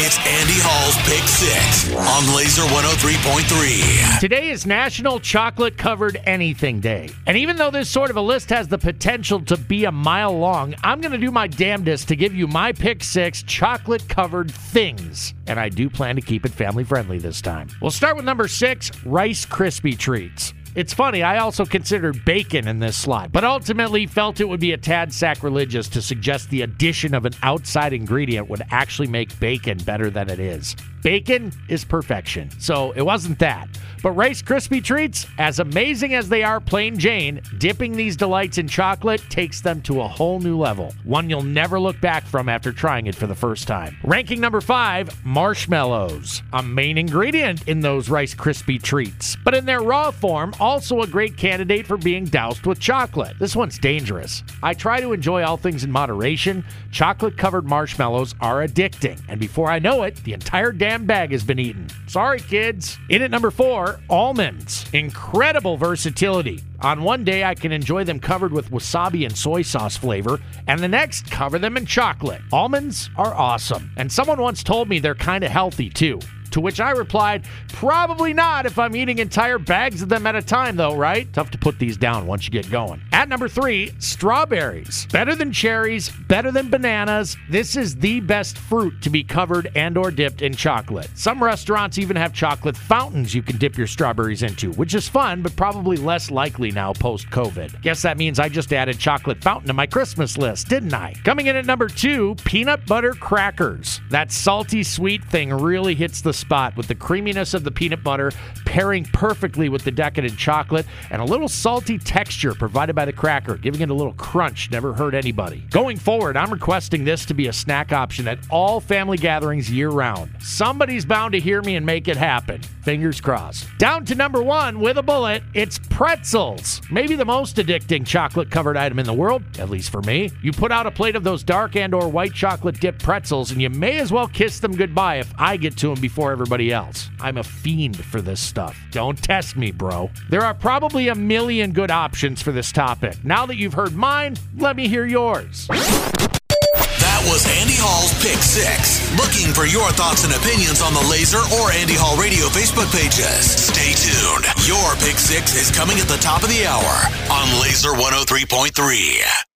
It's Andy Hall's Pick Six on Laser 103.3. Today is National Chocolate Covered Anything Day. And even though this sort of a list has the potential to be a mile long, I'm going to do my damnedest to give you my pick six chocolate covered things. And I do plan to keep it family friendly this time. We'll start with number six Rice Krispie Treats. It's funny, I also considered bacon in this slot, but ultimately felt it would be a tad sacrilegious to suggest the addition of an outside ingredient would actually make bacon better than it is. Bacon is perfection, so it wasn't that. But Rice Krispie Treats, as amazing as they are plain Jane, dipping these delights in chocolate takes them to a whole new level. One you'll never look back from after trying it for the first time. Ranking number five, marshmallows. A main ingredient in those Rice Krispie Treats, but in their raw form, also a great candidate for being doused with chocolate. This one's dangerous. I try to enjoy all things in moderation. Chocolate covered marshmallows are addicting, and before I know it, the entire bag has been eaten. Sorry, kids. In at number four, almonds. Incredible versatility. On one day, I can enjoy them covered with wasabi and soy sauce flavor, and the next, cover them in chocolate. Almonds are awesome. And someone once told me they're kind of healthy too. To which I replied, probably not if I'm eating entire bags of them at a time, though, right? Tough to put these down once you get going. At number three, strawberries. Better than cherries, better than bananas. This is the best fruit to be covered and or dipped in chocolate. Some restaurants even have chocolate fountains you can dip your strawberries into, which is fun, but probably less likely now post-COVID. Guess that means I just added chocolate fountain to my Christmas list, didn't I? Coming in at number two, peanut butter crackers. That salty sweet thing really hits the spot with the creaminess of the peanut butter pairing perfectly with the decadent chocolate and a little salty texture provided by the cracker, giving it a little crunch. Never hurt anybody. Going forward, I'm requesting this to be a snack option at all family gatherings year round. Somebody's bound to hear me and make it happen. Fingers crossed. Down to number one with a bullet, it's pretzels. Maybe the most addicting chocolate covered item in the world, at least for me. You put out a plate of those dark and or white chocolate dipped pretzels and you may as well kiss them goodbye if I get to them before everybody else. I'm a fiend for this stuff. Don't test me, bro. There are probably a million good options for this topic. Now that you've heard mine, let me hear yours. That was Andy Hall's Pick Six. Looking for your thoughts and opinions on the Laser or Andy Hall Radio Facebook pages. Stay tuned. Your Pick Six is coming at the top of the hour on Laser 103.3.